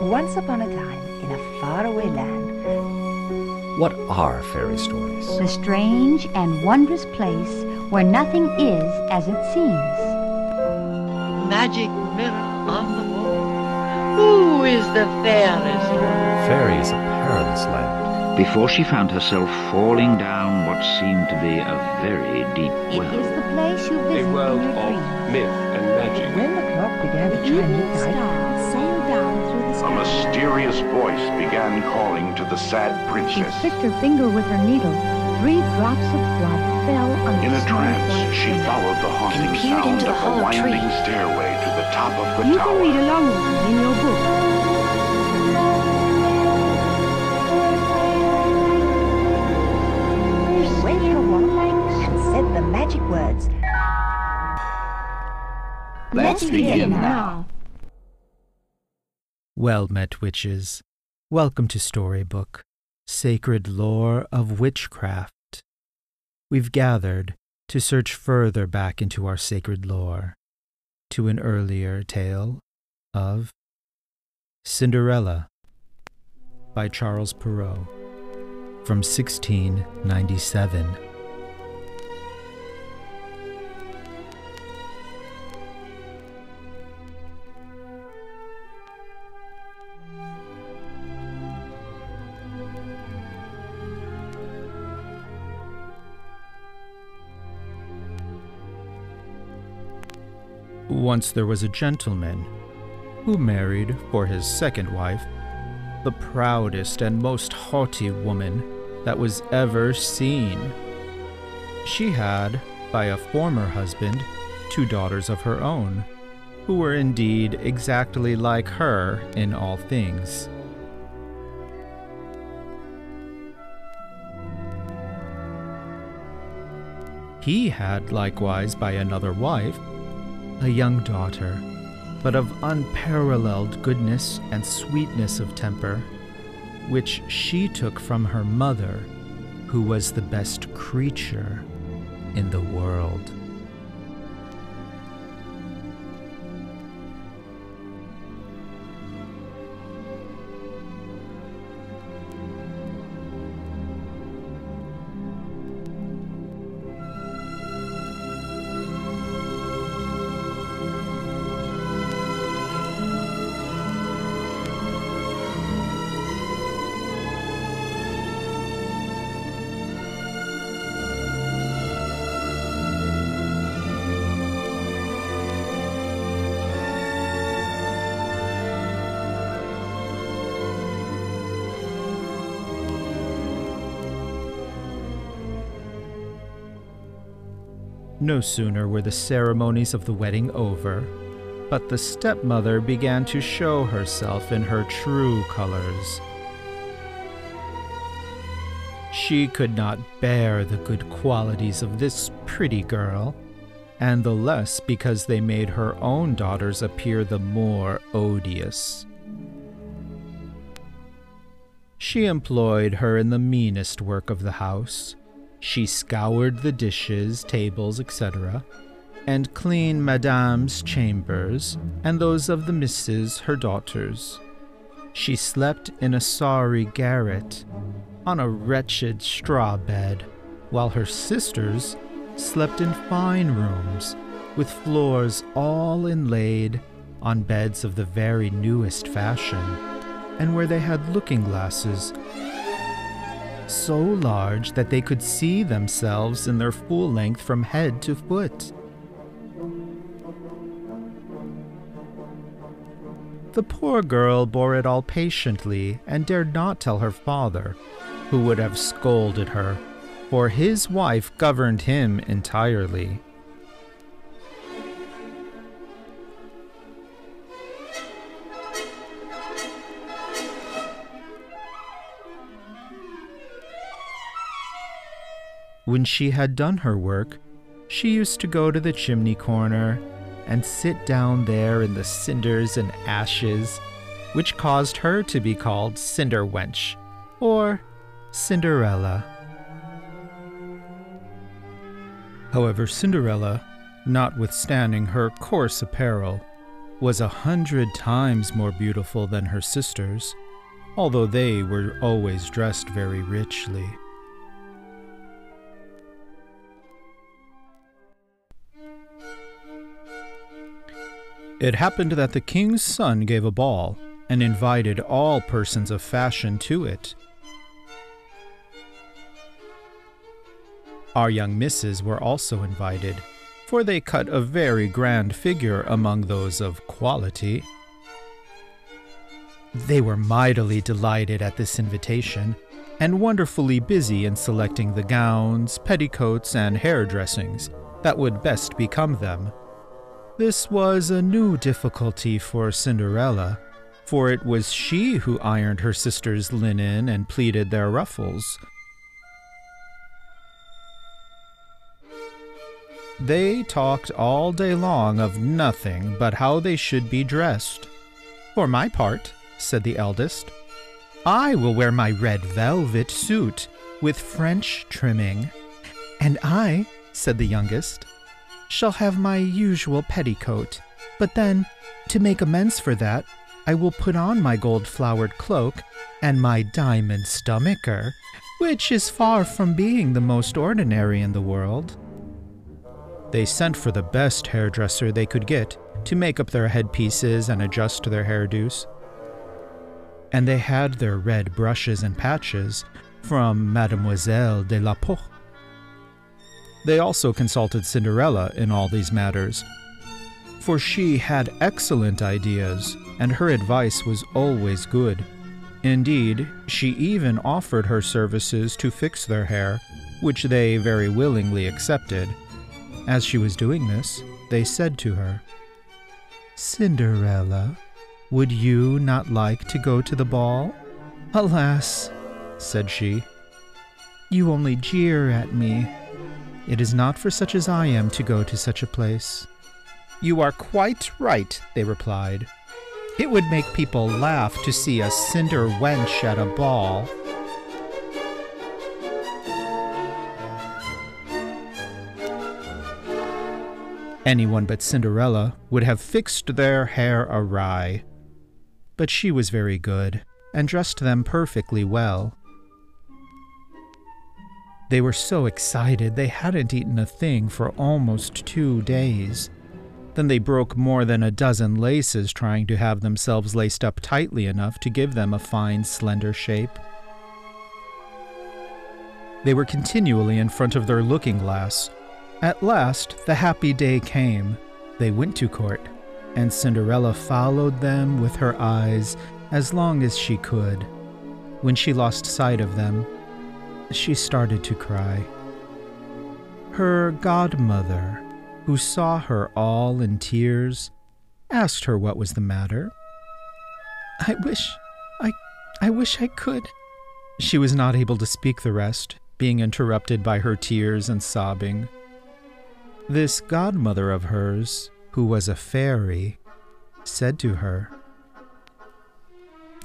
Once upon a time, in a faraway land, What are fairy stories? The strange and wondrous place where nothing is as it seems. magic mirror on the wall. Who is the fairest? Fairy is a perilous land. before she found herself falling down what seemed to be a very deep well. is the place you A visit world in your of dreams. myth and magic. when the clock began to The chime evening midnight, mysterious voice began calling to the sad princess. She princess. pricked her finger with her needle. Three drops of blood fell on the In a trance, she followed the haunting sound into of the the hollow winding tree. stairway to the top of the You can read tower. along with me in your book. she waved her wand and said the magic words. Let's begin now. Well met, witches. Welcome to Storybook, Sacred Lore of Witchcraft. We've gathered to search further back into our sacred lore, to an earlier tale of Cinderella by Charles Perrault from 1697. Once there was a gentleman who married for his second wife the proudest and most haughty woman that was ever seen. She had, by a former husband, two daughters of her own, who were indeed exactly like her in all things. He had likewise by another wife a young daughter, but of unparalleled goodness and sweetness of temper, which she took from her mother, who was the best creature in the world. No sooner were the ceremonies of the wedding over, but the stepmother began to show herself in her true colors. She could not bear the good qualities of this pretty girl, and the less because they made her own daughters appear the more odious. She employed her in the meanest work of the house. She scoured the dishes, tables, etc., and cleaned Madame's chambers and those of the misses, her daughters. She slept in a sorry garret, on a wretched straw bed, while her sisters slept in fine rooms, with floors all inlaid on beds of the very newest fashion, and where they had looking glasses so large that they could see themselves in their full length from head to foot. The poor girl bore it all patiently and dared not tell her father, who would have scolded her, for his wife governed him entirely. When she had done her work, she used to go to the chimney corner and sit down there in the cinders and ashes, which caused her to be called Cinder Wench or Cinderella. However, Cinderella, notwithstanding her coarse apparel, was a hundred times more beautiful than her sisters, although they were always dressed very richly. It happened that the king's son gave a ball and invited all persons of fashion to it. Our young misses were also invited, for they cut a very grand figure among those of quality. They were mightily delighted at this invitation, and wonderfully busy in selecting the gowns, petticoats, and hair dressings that would best become them. This was a new difficulty for Cinderella, for it was she who ironed her sisters' linen and pleated their ruffles. They talked all day long of nothing but how they should be dressed. For my part, said the eldest, I will wear my red velvet suit with French trimming. And I, said the youngest, shall have my usual petticoat. But then, to make amends for that, I will put on my gold flowered cloak and my diamond stomacher, which is far from being the most ordinary in the world. They sent for the best hairdresser they could get to make up their headpieces and adjust their hairdos. And they had their red brushes and patches from Mademoiselle de la Poche. They also consulted Cinderella in all these matters, for she had excellent ideas, and her advice was always good. Indeed, she even offered her services to fix their hair, which they very willingly accepted. As she was doing this, they said to her, Cinderella, would you not like to go to the ball? Alas, said she, you only jeer at me. It is not for such as I am to go to such a place. You are quite right, they replied. It would make people laugh to see a cinder wench at a ball. Anyone but Cinderella would have fixed their hair awry. But she was very good, and dressed them perfectly well. They were so excited they hadn't eaten a thing for almost two days. Then they broke more than a dozen laces trying to have themselves laced up tightly enough to give them a fine, slender shape. They were continually in front of their looking glass. At last, the happy day came. They went to court, and Cinderella followed them with her eyes as long as she could. When she lost sight of them, she started to cry. Her godmother, who saw her all in tears, asked her what was the matter. I wish, I, I wish I could. She was not able to speak the rest, being interrupted by her tears and sobbing. This godmother of hers, who was a fairy, said to her,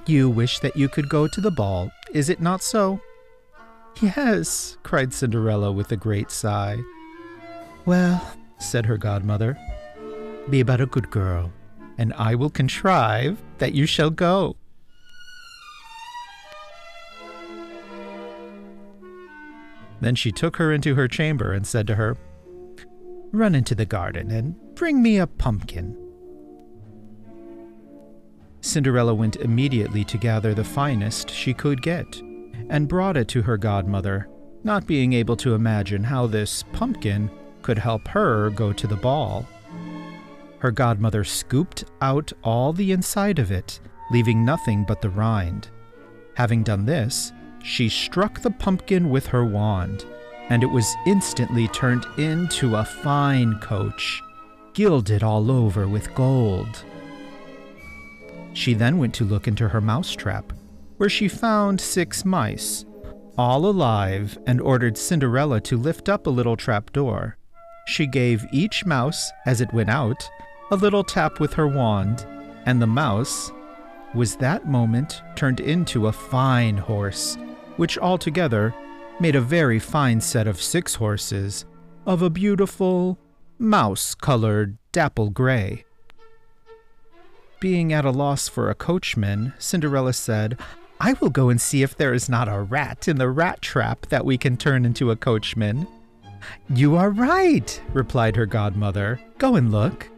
You wish that you could go to the ball, is it not so? Yes, cried Cinderella with a great sigh. Well, said her godmother, be but a good girl, and I will contrive that you shall go. Then she took her into her chamber and said to her, Run into the garden and bring me a pumpkin. Cinderella went immediately to gather the finest she could get and brought it to her godmother, not being able to imagine how this pumpkin could help her go to the ball. Her godmother scooped out all the inside of it, leaving nothing but the rind. Having done this, she struck the pumpkin with her wand, and it was instantly turned into a fine coach, gilded all over with gold. She then went to look into her mousetrap, where she found six mice, all alive, and ordered Cinderella to lift up a little trap door. She gave each mouse, as it went out, a little tap with her wand, and the mouse was that moment turned into a fine horse, which altogether made a very fine set of six horses of a beautiful mouse colored dapple gray. Being at a loss for a coachman, Cinderella said, I will go and see if there is not a rat in the rat trap that we can turn into a coachman. You are right, replied her godmother. Go and look.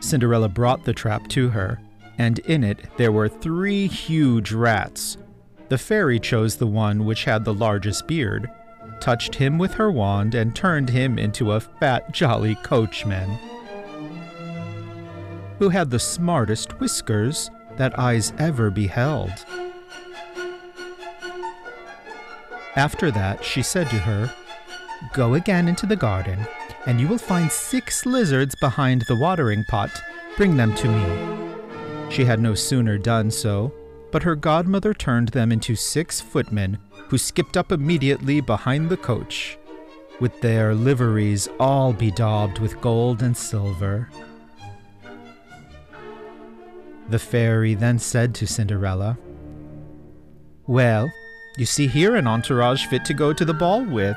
Cinderella brought the trap to her, and in it there were three huge rats. The fairy chose the one which had the largest beard, touched him with her wand, and turned him into a fat, jolly coachman who had the smartest whiskers that eyes ever beheld. After that, she said to her, Go again into the garden, and you will find six lizards behind the watering pot. Bring them to me. She had no sooner done so, but her godmother turned them into six footmen who skipped up immediately behind the coach, with their liveries all bedaubed with gold and silver. The fairy then said to Cinderella, Well, you see here an entourage fit to go to the ball with.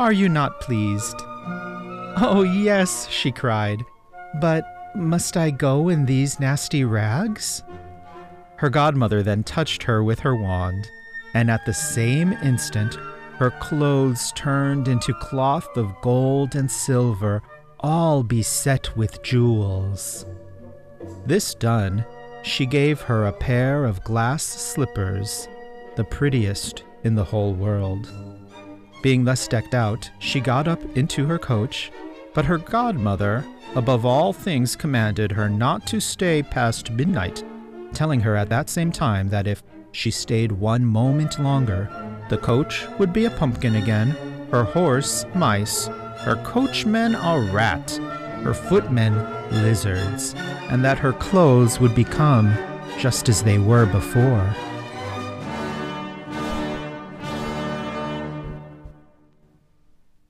Are you not pleased? Oh, yes, she cried. But must I go in these nasty rags? Her godmother then touched her with her wand, and at the same instant her clothes turned into cloth of gold and silver, all beset with jewels. This done, she gave her a pair of glass slippers, the prettiest in the whole world. Being thus decked out, she got up into her coach, but her godmother, above all things, commanded her not to stay past midnight, telling her at that same time that if she stayed one moment longer, the coach would be a pumpkin again, her horse mice, her coachman a rat, her footmen lizards, and that her clothes would become just as they were before.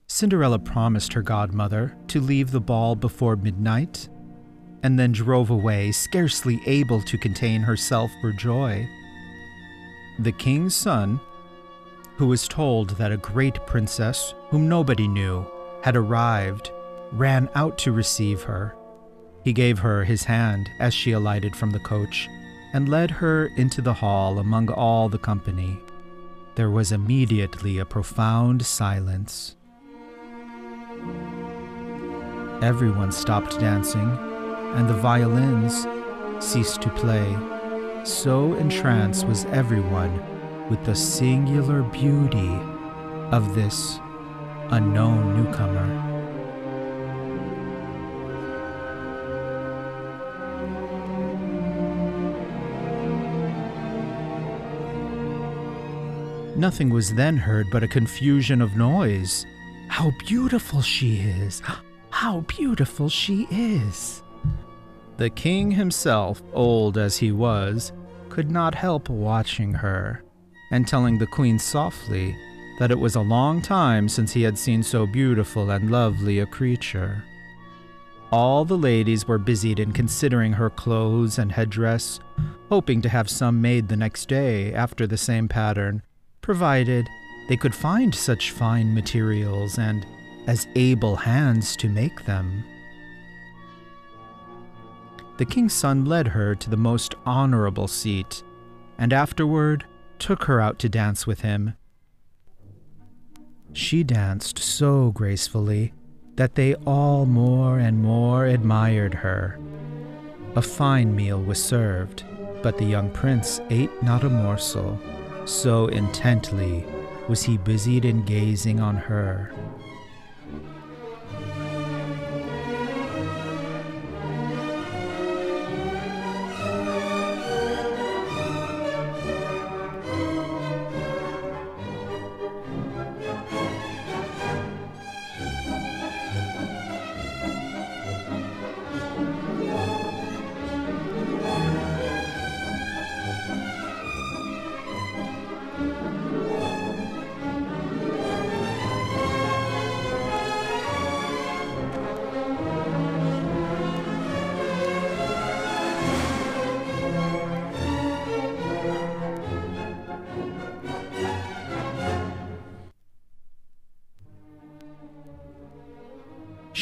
Cinderella promised her godmother to leave the ball before midnight, and then drove away, scarcely able to contain herself for joy. The king's son, who was told that a great princess, whom nobody knew, had arrived, ran out to receive her he gave her his hand as she alighted from the coach and led her into the hall among all the company. There was immediately a profound silence. Everyone stopped dancing, and the violins ceased to play. So entranced was everyone with the singular beauty of this unknown newcomer. Nothing was then heard but a confusion of noise. How beautiful she is! How beautiful she is! The king himself, old as he was, could not help watching her, and telling the queen softly that it was a long time since he had seen so beautiful and lovely a creature. All the ladies were busied in considering her clothes and headdress, hoping to have some made the next day after the same pattern, provided they could find such fine materials and as able hands to make them. The king's son led her to the most honorable seat, and afterward took her out to dance with him. She danced so gracefully that they all more and more admired her. A fine meal was served, but the young prince ate not a morsel. So intently was he busied in gazing on her.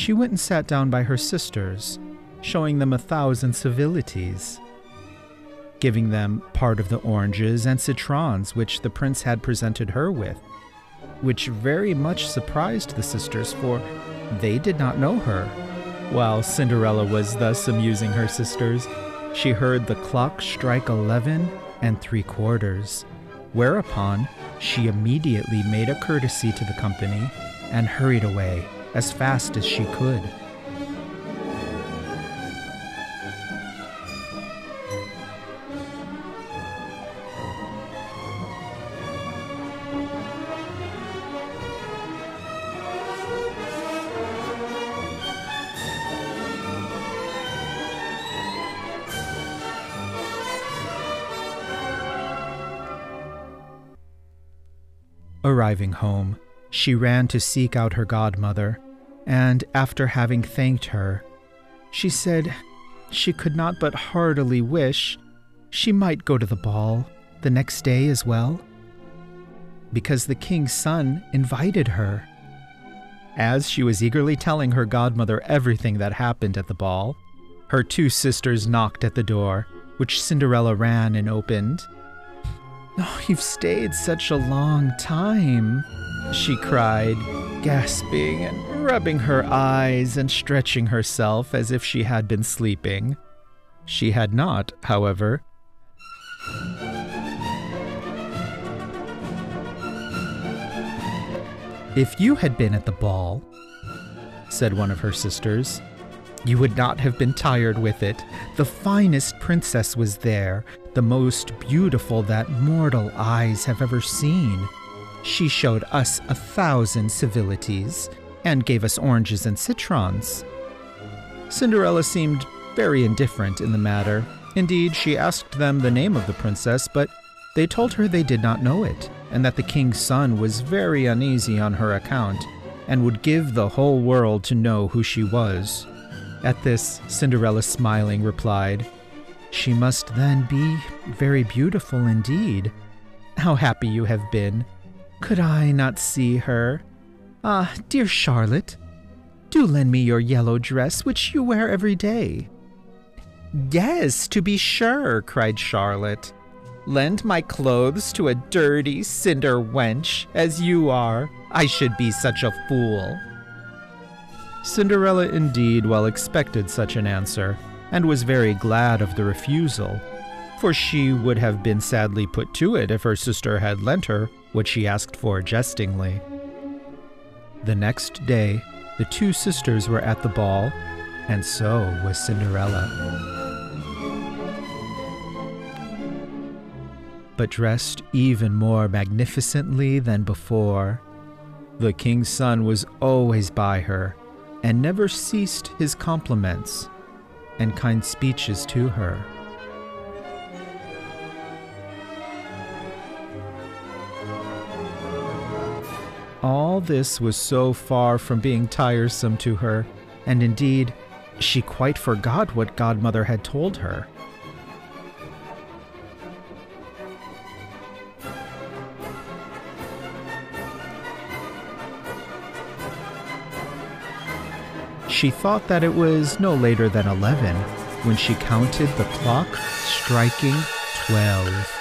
She went and sat down by her sisters. showing them a thousand civilities, giving them part of the oranges and citrons which the prince had presented her with, which very much surprised the sisters, for they did not know her. While Cinderella was thus amusing her sisters, she heard the clock strike eleven and three quarters, whereupon she immediately made a courtesy to the company and hurried away as fast as she could. Arriving home, she ran to seek out her godmother, and after having thanked her, she said she could not but heartily wish she might go to the ball the next day as well, because the king's son invited her. As she was eagerly telling her godmother everything that happened at the ball, her two sisters knocked at the door, which Cinderella ran and opened. Oh, you've stayed such a long time, she cried, gasping and rubbing her eyes and stretching herself as if she had been sleeping. She had not, however. If you had been at the ball, said one of her sisters, you would not have been tired with it. The finest princess was there, the most beautiful that mortal eyes have ever seen. She showed us a thousand civilities and gave us oranges and citrons. Cinderella seemed very indifferent in the matter. Indeed, she asked them the name of the princess, but they told her they did not know it, and that the king's son was very uneasy on her account, and would give the whole world to know who she was. At this, Cinderella smiling replied, She must then be very beautiful indeed. How happy you have been. Could I not see her? Ah, dear Charlotte, do lend me your yellow dress which you wear every day. Yes, to be sure, cried Charlotte. Lend my clothes to a dirty cinder wench as you are. I should be such a fool. Cinderella indeed well expected such an answer, and was very glad of the refusal, for she would have been sadly put to it if her sister had lent her what she asked for jestingly. The next day, the two sisters were at the ball, and so was Cinderella. but dressed even more magnificently than before. The king's son was always by her, and never ceased his compliments and kind speeches to her. All this was so far from being tiresome to her, and indeed, she quite forgot what Godmother had told her. She thought that it was no later than 11 when she counted the clock striking 12.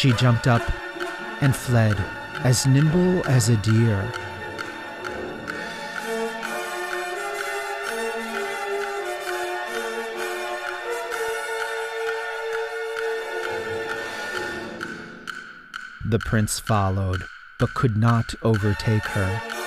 She jumped up and fled as nimble as a deer. The prince followed, but could not overtake her.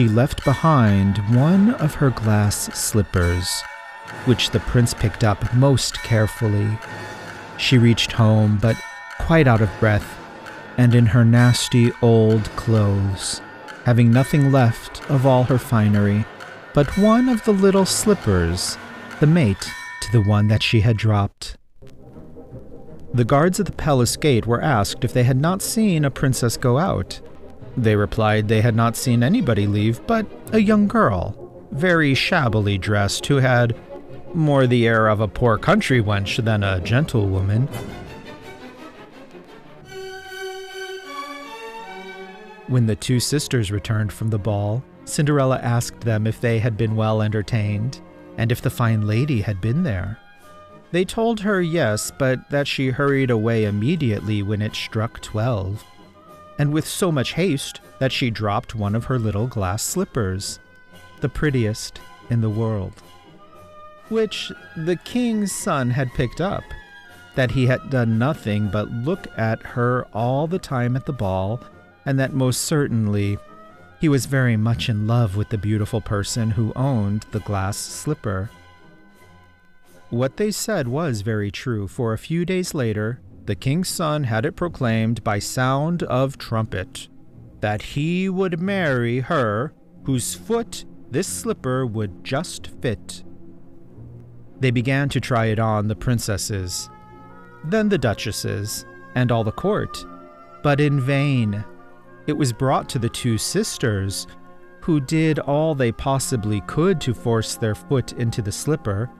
She left behind one of her glass slippers, which the prince picked up most carefully she reached home, but quite out of breath, and in her nasty old clothes, having nothing left of all her finery but one of the little slippers the mate to the one that she had dropped. The guards at the palace gate were asked if they had not seen a princess go out. They replied they had not seen anybody leave but a young girl, very shabbily dressed, who had more the air of a poor country wench than a gentlewoman. When the two sisters returned from the ball, Cinderella asked them if they had been well entertained, and if the fine lady had been there. They told her yes, but that she hurried away immediately when it struck twelve, and with so much haste that she dropped one of her little glass slippers, the prettiest in the world, which the king's son had picked up, that he had done nothing but look at her all the time at the ball, and that most certainly he was very much in love with the beautiful person who owned the glass slipper. What they said was very true, for a few days later, the king's son had it proclaimed by sound of trumpet that he would marry her whose foot this slipper would just fit. They began to try it on the princesses, then the duchesses, and all the court, but in vain. It was brought to the two sisters, who did all they possibly could to force their foot into the slipper,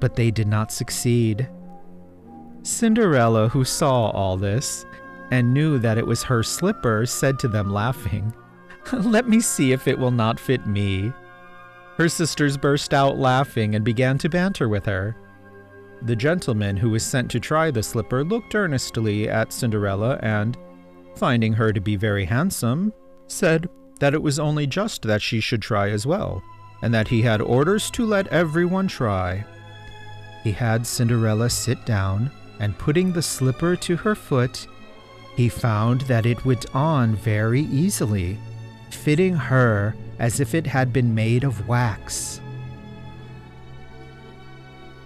but they did not succeed. Cinderella, who saw all this and knew that it was her slipper, said to them, laughing, Let me see if it will not fit me. Her sisters burst out laughing and began to banter with her. The gentleman who was sent to try the slipper looked earnestly at Cinderella and, finding her to be very handsome, said that it was only just that she should try as well, and that he had orders to let everyone try. He had Cinderella sit down, and putting the slipper to her foot, he found that it went on very easily, fitting her as if it had been made of wax.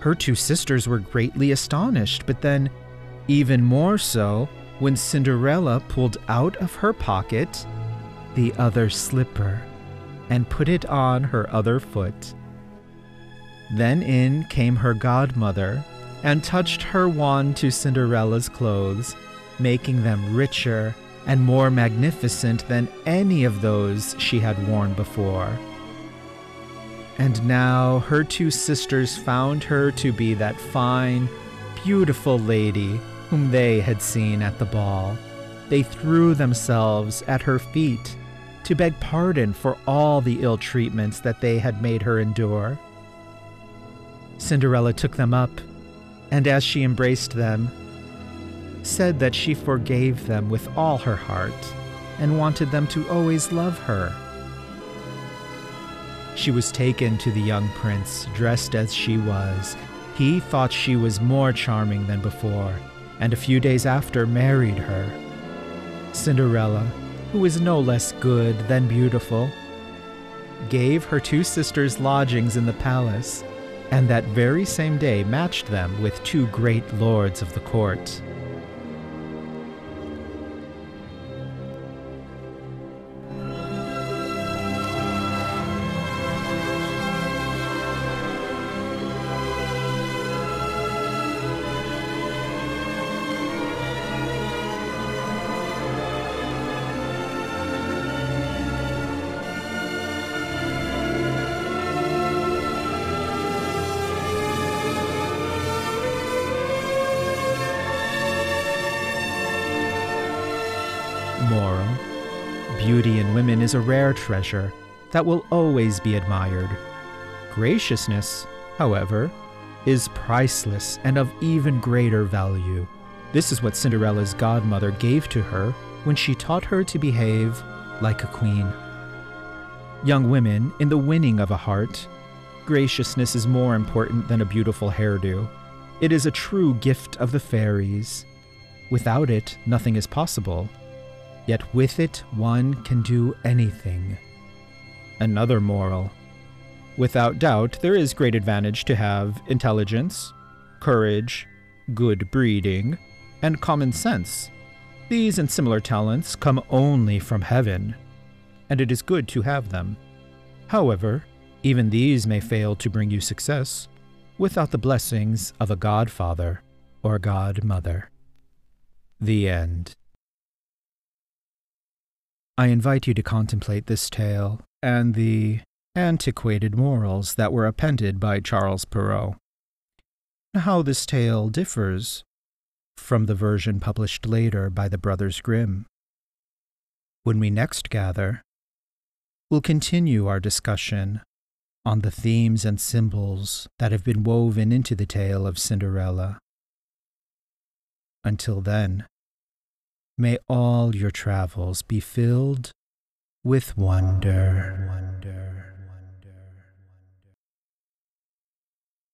Her two sisters were greatly astonished, but then, even more so, when Cinderella pulled out of her pocket the other slipper and put it on her other foot. Then in came her godmother and touched her wand to Cinderella's clothes, making them richer and more magnificent than any of those she had worn before. And now her two sisters found her to be that fine, beautiful lady whom they had seen at the ball. They threw themselves at her feet to beg pardon for all the ill treatments that they had made her endure. Cinderella took them up, and as she embraced them, said that she forgave them with all her heart and wanted them to always love her. She was taken to the young prince, dressed as she was. He thought she was more charming than before, and a few days after married her. Cinderella, who was no less good than beautiful, gave her two sisters lodgings in the palace, and that very same day matched them with two great lords of the court. Women is a rare treasure that will always be admired. Graciousness, however, is priceless and of even greater value. This is what Cinderella's godmother gave to her when she taught her to behave like a queen. Young women, in the winning of a heart, graciousness is more important than a beautiful hairdo. It is a true gift of the fairies. Without it, nothing is possible. Yet with it, one can do anything. Another moral. Without doubt, there is great advantage to have intelligence, courage, good breeding, and common sense. These and similar talents come only from heaven, and it is good to have them. However, even these may fail to bring you success. without the blessings of a godfather or godmother. The end. I invite you to contemplate this tale and the antiquated morals that were appended by Charles Perrault. How this tale differs from the version published later by the Brothers Grimm. When we next gather, we'll continue our discussion on the themes and symbols that have been woven into the tale of Cinderella. Until then, may all your travels be filled with wonder.